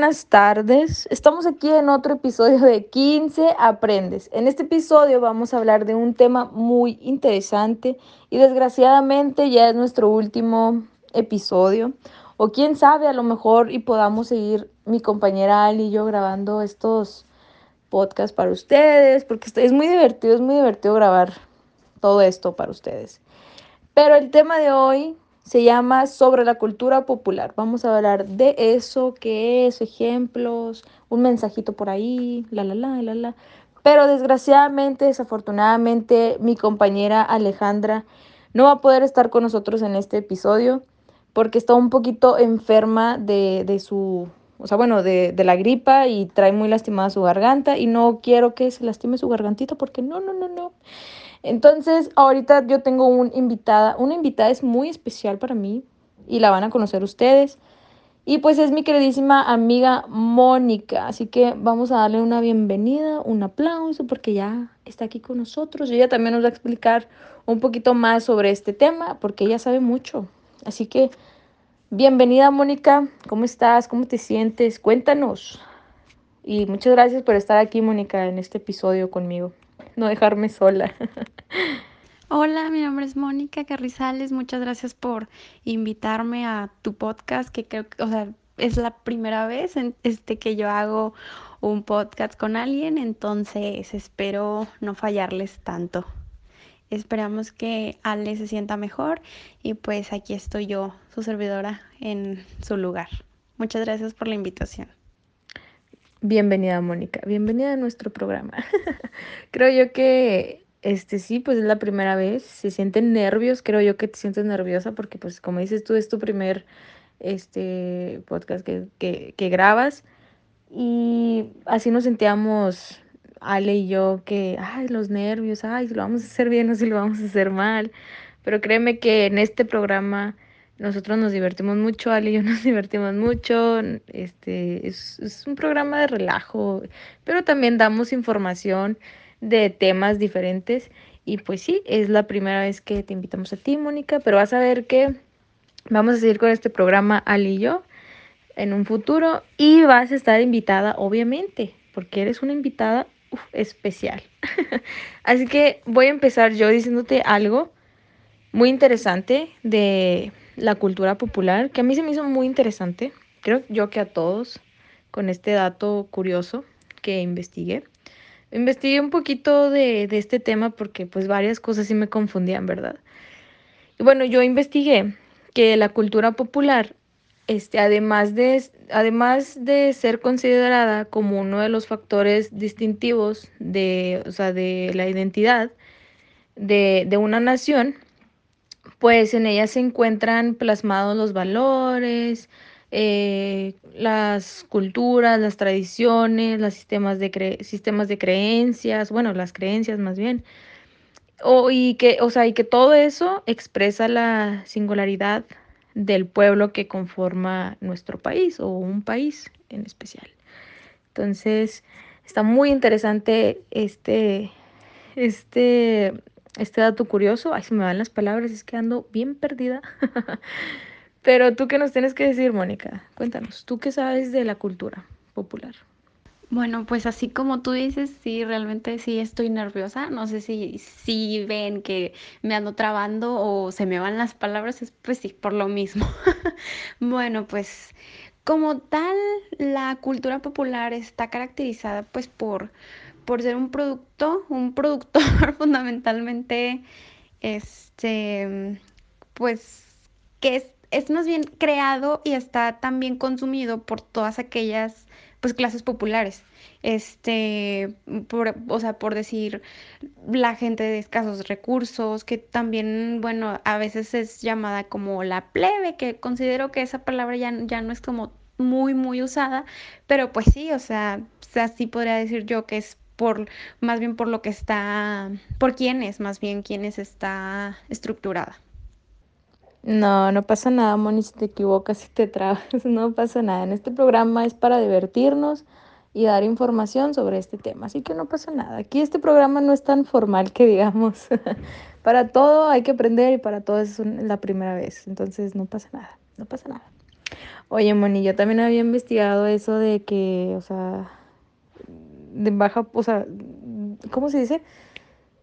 buenas tardes. Estamos aquí en otro episodio de 15 Aprendes. En este episodio vamos a hablar de un tema muy interesante y desgraciadamente ya es nuestro último episodio. O quién sabe, a lo mejor y podamos seguir mi compañera Ali y yo grabando estos podcasts para ustedes, porque es muy divertido, es muy divertido grabar todo esto para ustedes. Pero el tema de hoy se llama Sobre la cultura popular. Vamos a hablar de eso, qué es, ejemplos, un mensajito por ahí, la, la, la, la, la. Pero desgraciadamente, desafortunadamente, mi compañera Alejandra no va a poder estar con nosotros en este episodio porque está un poquito enferma de, de su, o sea, bueno, de, de, la gripa y trae muy lastimada su garganta y no quiero que se lastime su gargantita porque no, no, no, no. Entonces, ahorita yo tengo una invitada, una invitada es muy especial para mí y la van a conocer ustedes. Y pues es mi queridísima amiga Mónica, así que vamos a darle una bienvenida, un aplauso porque ya está aquí con nosotros. Y ella también nos va a explicar un poquito más sobre este tema porque ella sabe mucho. Así que bienvenida Mónica, ¿cómo estás? ¿Cómo te sientes? Cuéntanos. Y muchas gracias por estar aquí Mónica en este episodio conmigo no dejarme sola. Hola, mi nombre es Mónica Carrizales. Muchas gracias por invitarme a tu podcast, que creo que, o sea, es la primera vez en este que yo hago un podcast con alguien, entonces espero no fallarles tanto. Esperamos que Ale se sienta mejor y pues aquí estoy yo, su servidora, en su lugar. Muchas gracias por la invitación. Bienvenida, Mónica. Bienvenida a nuestro programa. creo yo que, este sí, pues es la primera vez. Se sienten nervios. Creo yo que te sientes nerviosa porque, pues, como dices tú, es tu primer este podcast que, que, que grabas. Y así nos sentíamos Ale y yo que, ay, los nervios, ay, si lo vamos a hacer bien o si lo vamos a hacer mal. Pero créeme que en este programa nosotros nos divertimos mucho, Ali y yo nos divertimos mucho. Este es, es, un programa de relajo, pero también damos información de temas diferentes. Y pues sí, es la primera vez que te invitamos a ti, Mónica, pero vas a ver que vamos a seguir con este programa Ali y yo en un futuro y vas a estar invitada, obviamente, porque eres una invitada especial. Así que voy a empezar yo diciéndote algo muy interesante de la cultura popular, que a mí se me hizo muy interesante, creo yo que a todos, con este dato curioso que investigué. Investigué un poquito de, de este tema porque pues varias cosas sí me confundían, ¿verdad? Y bueno, yo investigué que la cultura popular, este, además, de, además de ser considerada como uno de los factores distintivos de, o sea, de la identidad de, de una nación, pues en ella se encuentran plasmados los valores, eh, las culturas, las tradiciones, los sistemas de, sistemas de creencias, bueno, las creencias más bien. O, y que, o sea, y que todo eso expresa la singularidad del pueblo que conforma nuestro país o un país en especial. Entonces, está muy interesante este, este este dato curioso. Ay, se me van las palabras, es que ando bien perdida. Pero tú qué nos tienes que decir, Mónica? Cuéntanos, ¿tú qué sabes de la cultura popular? Bueno, pues así como tú dices, sí, realmente sí estoy nerviosa. No sé si, si ven que me ando trabando o se me van las palabras, pues sí, por lo mismo. bueno, pues como tal, la cultura popular está caracterizada pues por por ser un producto, un productor fundamentalmente, este, pues, que es, es más bien creado y está también consumido por todas aquellas pues clases populares. Este, por, o sea, por decir la gente de escasos recursos, que también, bueno, a veces es llamada como la plebe, que considero que esa palabra ya, ya no es como muy, muy usada, pero pues sí, o sea, así podría decir yo que es por más bien por lo que está, por quién es, más bien quién es está estructurada. No, no pasa nada, Moni, si te equivocas, si te trabas, no pasa nada. En este programa es para divertirnos y dar información sobre este tema, así que no pasa nada. Aquí este programa no es tan formal que digamos. para todo hay que aprender y para todo es la primera vez, entonces no pasa nada, no pasa nada. Oye, Moni, yo también había investigado eso de que, o sea, de baja, o sea, ¿cómo se dice?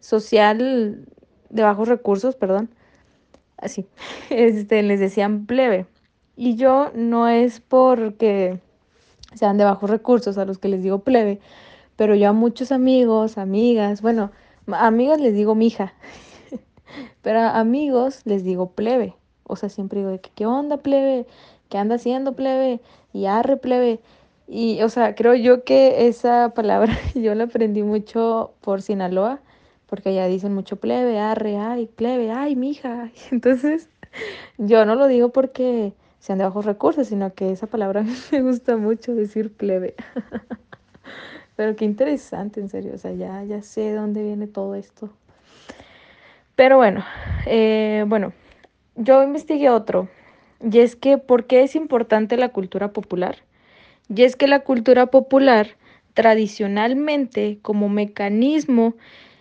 Social de bajos recursos, perdón. Así, este, les decían plebe. Y yo no es porque sean de bajos recursos a los que les digo plebe, pero yo a muchos amigos, amigas, bueno, amigas les digo mija, pero a amigos les digo plebe. O sea, siempre digo, ¿qué onda plebe? ¿Qué anda haciendo plebe? Y arre plebe. Y, o sea, creo yo que esa palabra yo la aprendí mucho por Sinaloa, porque allá dicen mucho plebe, arre, ay, plebe, ay, mija. Entonces, yo no lo digo porque sean de bajos recursos, sino que esa palabra me gusta mucho decir plebe. Pero qué interesante, en serio, o sea, ya, ya sé de dónde viene todo esto. Pero bueno, eh, bueno, yo investigué otro, y es que, ¿por qué es importante la cultura popular? Y es que la cultura popular, tradicionalmente, como mecanismo,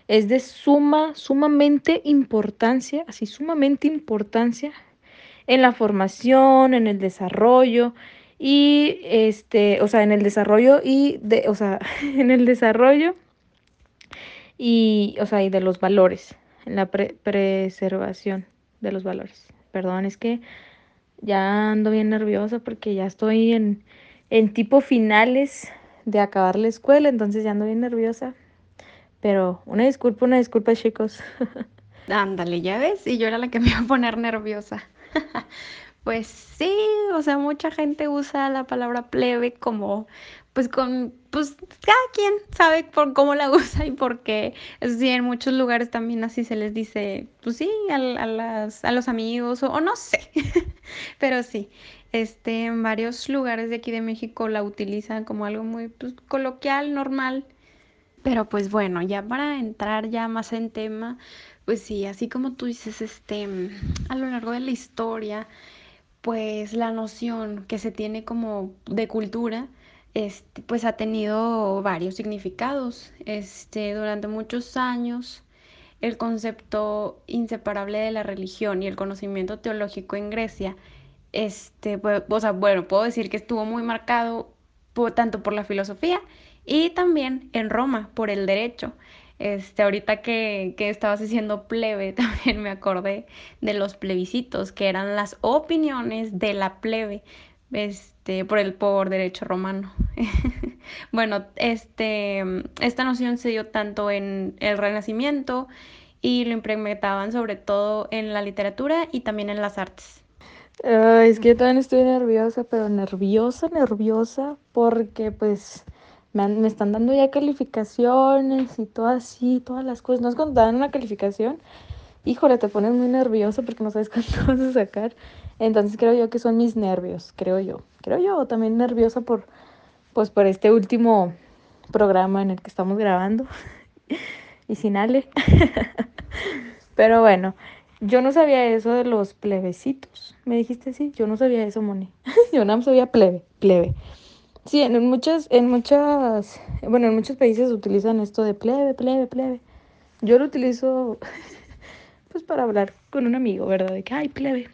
es de suma, sumamente importancia, así sumamente importancia en la formación, en el desarrollo y este, o sea, en el desarrollo y de, o sea, en el desarrollo y, o sea, y de los valores, en la pre preservación de los valores. Perdón, es que ya ando bien nerviosa porque ya estoy en, en tipo finales de acabar la escuela, entonces ya ando bien nerviosa. Pero una disculpa, una disculpa, chicos. Ándale, ya ves, y yo era la que me iba a poner nerviosa. Pues sí, o sea, mucha gente usa la palabra plebe como, pues con, pues cada quien sabe por cómo la usa y por qué. Es decir, en muchos lugares también así se les dice, pues sí, a, a las, a los amigos o, o no sé, pero sí. Este, en varios lugares de aquí de México la utilizan como algo muy pues, coloquial, normal. Pero pues bueno, ya para entrar ya más en tema, pues sí, así como tú dices, este, a lo largo de la historia, pues la noción que se tiene como de cultura, este, pues ha tenido varios significados. Este, durante muchos años, el concepto inseparable de la religión y el conocimiento teológico en Grecia, este, o sea, bueno, puedo decir que estuvo muy marcado por, tanto por la filosofía y también en Roma por el derecho. Este, ahorita que, que estabas diciendo plebe, también me acordé de los plebiscitos, que eran las opiniones de la plebe, este, por el por derecho romano. bueno, este, esta noción se dio tanto en el Renacimiento y lo implementaban sobre todo en la literatura y también en las artes. Es que yo también estoy nerviosa, pero nerviosa, nerviosa, porque pues me, han- me están dando ya calificaciones y todo así, todas las cosas. ¿No es cuando te dan una calificación? Híjole, te pones muy nervioso porque no sabes cuánto vas a sacar. Entonces creo yo que son mis nervios, creo yo. Creo yo, también nerviosa por, pues por este último programa en el que estamos grabando. Y sin Ale. Pero bueno, yo no sabía eso de los plebecitos. ¿Me dijiste así? Yo no sabía eso, Moni. Yo más sabía plebe, plebe. Sí, en en muchas, en muchas, bueno, en muchos países utilizan esto de plebe, plebe, plebe. Yo lo utilizo pues para hablar con un amigo, ¿verdad? De que, ay, plebe.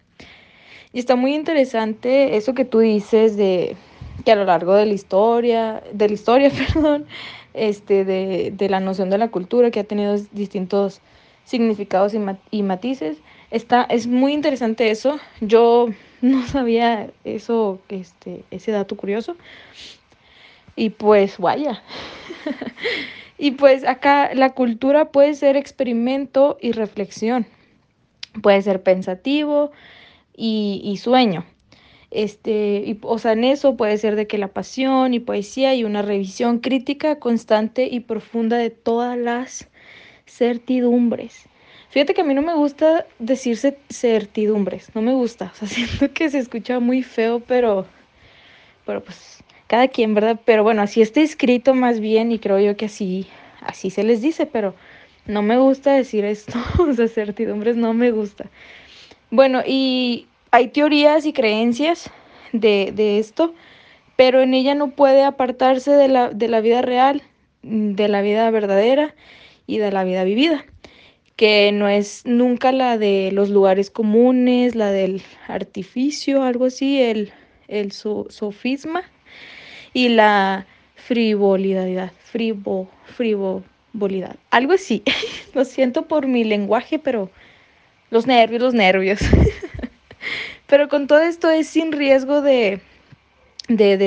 Y está muy interesante eso que tú dices de que a lo largo de la historia, de la historia, perdón, este, de, de la noción de la cultura que ha tenido distintos significados y, ma- y matices. Está, es muy interesante eso. Yo no sabía eso, este, ese dato curioso. Y pues, vaya. Y pues acá la cultura puede ser experimento y reflexión. Puede ser pensativo y, y sueño. Este, y, o sea, en eso puede ser de que la pasión y poesía y una revisión crítica constante y profunda de todas las certidumbres. Fíjate que a mí no me gusta decirse certidumbres, no me gusta, o sea, siento que se escucha muy feo, pero, pero pues cada quien, ¿verdad? Pero bueno, así está escrito más bien y creo yo que así, así se les dice, pero no me gusta decir esto, o sea, certidumbres no me gusta. Bueno, y hay teorías y creencias de, de esto, pero en ella no puede apartarse de la, de la vida real, de la vida verdadera y de la vida vivida, que no es nunca la de los lugares comunes, la del artificio, algo así, el, el sofisma y la frivolidad, frivo, frivolidad, algo así. Lo siento por mi lenguaje, pero los nervios, los nervios. pero con todo esto es sin riesgo de, de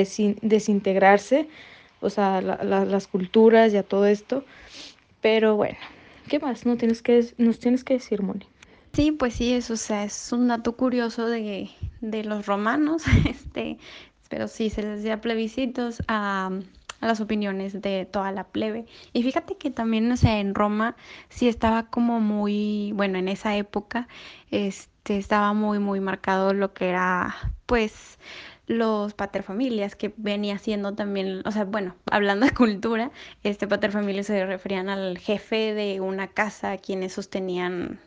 desintegrarse, o sea, las culturas y a todo esto. Pero bueno, ¿qué más no tienes que, nos tienes que decir, Moni? Sí, pues sí, eso o sea, es un dato curioso de, de los romanos, este, pero sí, se les da plebiscitos a, a, las opiniones de toda la plebe. Y fíjate que también, o sea, en Roma sí estaba como muy, bueno, en esa época, este, estaba muy, muy marcado lo que era, pues, los paterfamilias que venía siendo también, o sea, bueno, hablando de cultura, este paterfamilias se referían al jefe de una casa, quienes sostenían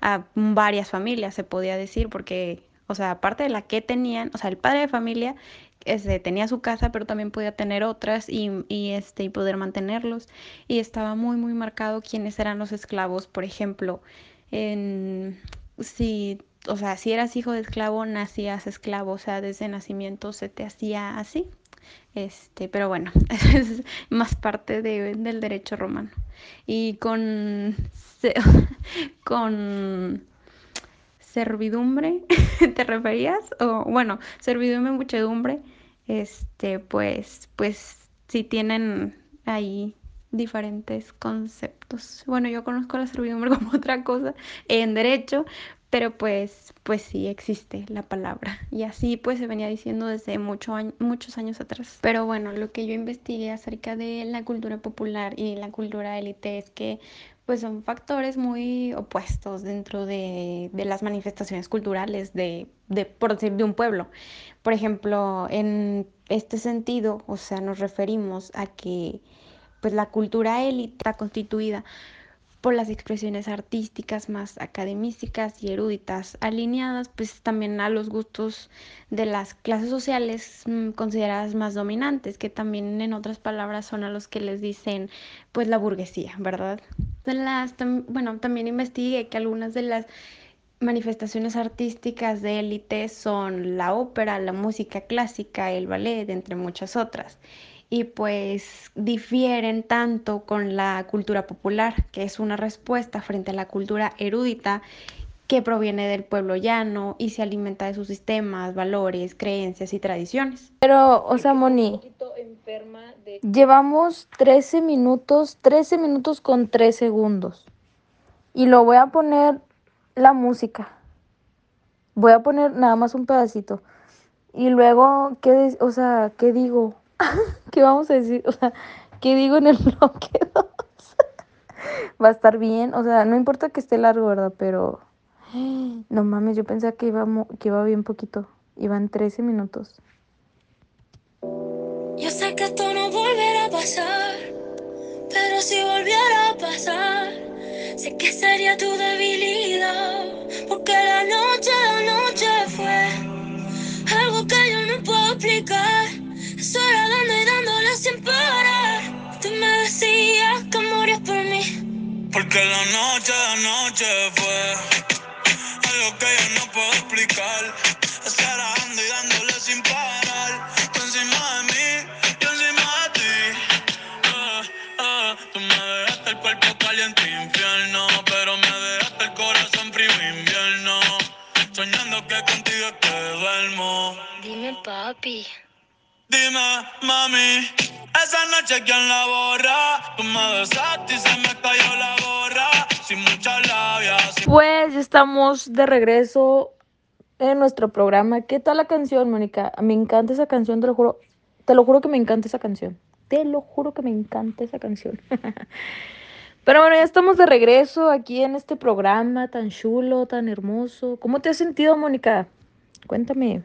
a varias familias, se podía decir, porque, o sea, aparte de la que tenían, o sea, el padre de familia este, tenía su casa, pero también podía tener otras y, y, este, y poder mantenerlos. Y estaba muy, muy marcado quiénes eran los esclavos, por ejemplo, en, si, o sea, si eras hijo de esclavo, nacías esclavo, o sea, desde nacimiento se te hacía así. Este, pero bueno, es más parte de, del derecho romano. Y con, con servidumbre, ¿te referías? O bueno, servidumbre, muchedumbre, este, pues, pues sí tienen ahí diferentes conceptos. Bueno, yo conozco la servidumbre como otra cosa en derecho, pero pues, pues sí existe la palabra. Y así pues se venía diciendo desde mucho muchos años atrás. Pero bueno, lo que yo investigué acerca de la cultura popular y la cultura élite es que pues son factores muy opuestos dentro de, de las manifestaciones culturales de, de, por decir, de un pueblo. Por ejemplo, en este sentido, o sea, nos referimos a que pues la cultura élite está constituida por las expresiones artísticas más académicas y eruditas, alineadas pues también a los gustos de las clases sociales mm, consideradas más dominantes, que también en otras palabras son a los que les dicen pues la burguesía, ¿verdad? De las, bueno, también investigué que algunas de las manifestaciones artísticas de élite son la ópera, la música clásica, el ballet, entre muchas otras y pues difieren tanto con la cultura popular, que es una respuesta frente a la cultura erudita que proviene del pueblo llano y se alimenta de sus sistemas, valores, creencias y tradiciones. Pero, o sea, Moni, llevamos 13 minutos, 13 minutos con 3 segundos. Y lo voy a poner la música. Voy a poner nada más un pedacito. Y luego, ¿qué, o sea, ¿qué digo? ¿Qué vamos a decir? O sea, ¿qué digo en el bloque 2? Va a estar bien, o sea, no importa que esté largo, ¿verdad? Pero no mames, yo pensaba que iba, que iba bien poquito. Iban 13 minutos. Yo sé que esto no volverá a pasar, pero si volviera a pasar, sé que sería tu debilidad, porque la noche, la noche fue algo que yo no puedo explicar. Sola dando y dándole sin parar. Tú me decías que morías por mí. Porque la noche, la noche fue algo que yo no puedo explicar. Estar dando y dándole sin parar. Tú encima de mí, yo encima de ti. Ah, ah, tú me dejaste el cuerpo caliente infierno. Pero me dejaste el corazón frío invierno. Soñando que contigo te duermo. Dime, papi. Dime, mami, esa noche quién la borra. Tú me besaste se me cayó la gorra. Sin mucha labia. Sin... Pues estamos de regreso en nuestro programa. ¿Qué tal la canción, Mónica? Me encanta esa canción, te lo juro. Te lo juro que me encanta esa canción. Te lo juro que me encanta esa canción. Pero bueno, ya estamos de regreso aquí en este programa tan chulo, tan hermoso. ¿Cómo te has sentido, Mónica? Cuéntame.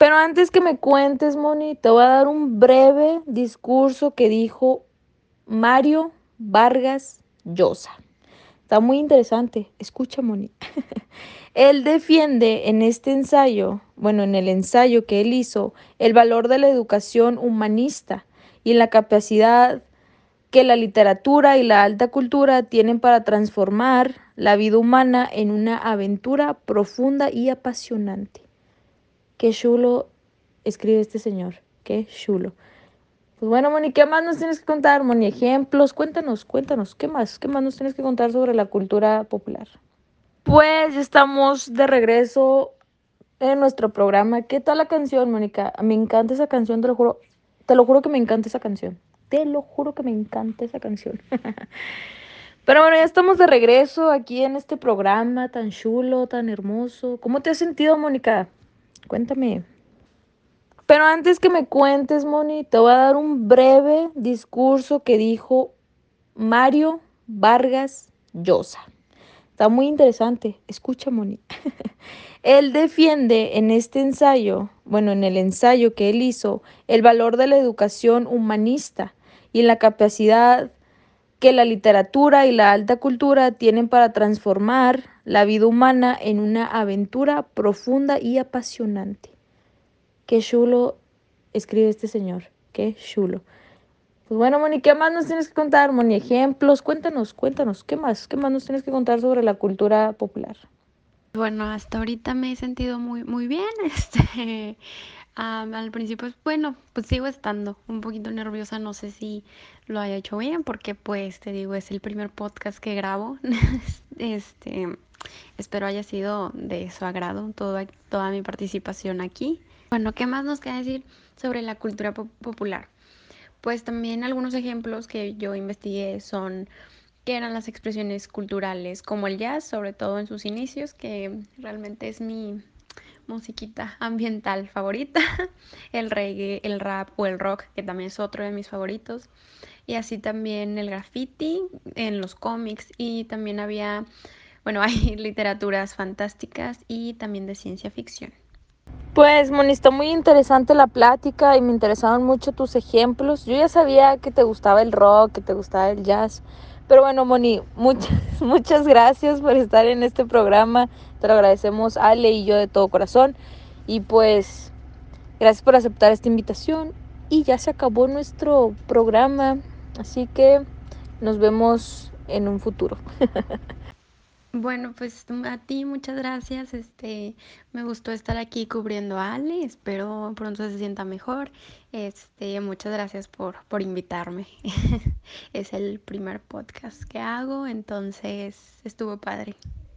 Pero antes que me cuentes, Moni, te voy a dar un breve discurso que dijo Mario Vargas Llosa. Está muy interesante. Escucha, Moni. él defiende en este ensayo, bueno, en el ensayo que él hizo, el valor de la educación humanista y la capacidad que la literatura y la alta cultura tienen para transformar la vida humana en una aventura profunda y apasionante. Qué chulo escribe este señor. Qué chulo. Pues bueno, Moni, ¿qué más nos tienes que contar, Moni? Ejemplos, cuéntanos, cuéntanos, ¿qué más? ¿Qué más nos tienes que contar sobre la cultura popular? Pues estamos de regreso en nuestro programa. ¿Qué tal la canción, Mónica? Me encanta esa canción, te lo juro. Te lo juro que me encanta esa canción. Te lo juro que me encanta esa canción. Pero bueno, ya estamos de regreso aquí en este programa tan chulo, tan hermoso. ¿Cómo te has sentido, Mónica? Cuéntame. Pero antes que me cuentes, Moni, te voy a dar un breve discurso que dijo Mario Vargas Llosa. Está muy interesante. Escucha, Moni. él defiende en este ensayo, bueno, en el ensayo que él hizo, el valor de la educación humanista y la capacidad que la literatura y la alta cultura tienen para transformar la vida humana en una aventura profunda y apasionante. Qué chulo escribe este señor. Qué chulo. Pues bueno, Moni, ¿qué más nos tienes que contar, Moni? Ejemplos, cuéntanos, cuéntanos, ¿qué más? ¿Qué más nos tienes que contar sobre la cultura popular? Bueno, hasta ahorita me he sentido muy, muy bien. Este, al principio, bueno, pues sigo estando un poquito nerviosa, no sé si lo haya hecho bien, porque pues te digo, es el primer podcast que grabo. Este, espero haya sido de su agrado toda, toda mi participación aquí. Bueno, ¿qué más nos queda decir sobre la cultura popular? Pues también algunos ejemplos que yo investigué son que eran las expresiones culturales como el jazz, sobre todo en sus inicios, que realmente es mi musiquita ambiental favorita, el reggae, el rap o el rock, que también es otro de mis favoritos, y así también el graffiti en los cómics y también había, bueno, hay literaturas fantásticas y también de ciencia ficción. Pues, Moni, está muy interesante la plática y me interesaron mucho tus ejemplos. Yo ya sabía que te gustaba el rock, que te gustaba el jazz. Pero bueno, Moni, muchas, muchas gracias por estar en este programa. Te lo agradecemos Ale y yo de todo corazón. Y pues, gracias por aceptar esta invitación. Y ya se acabó nuestro programa. Así que nos vemos en un futuro. Bueno, pues a ti muchas gracias. Este, me gustó estar aquí cubriendo a Ale. Espero pronto se sienta mejor. Este, muchas gracias por, por invitarme. es el primer podcast que hago, entonces estuvo padre.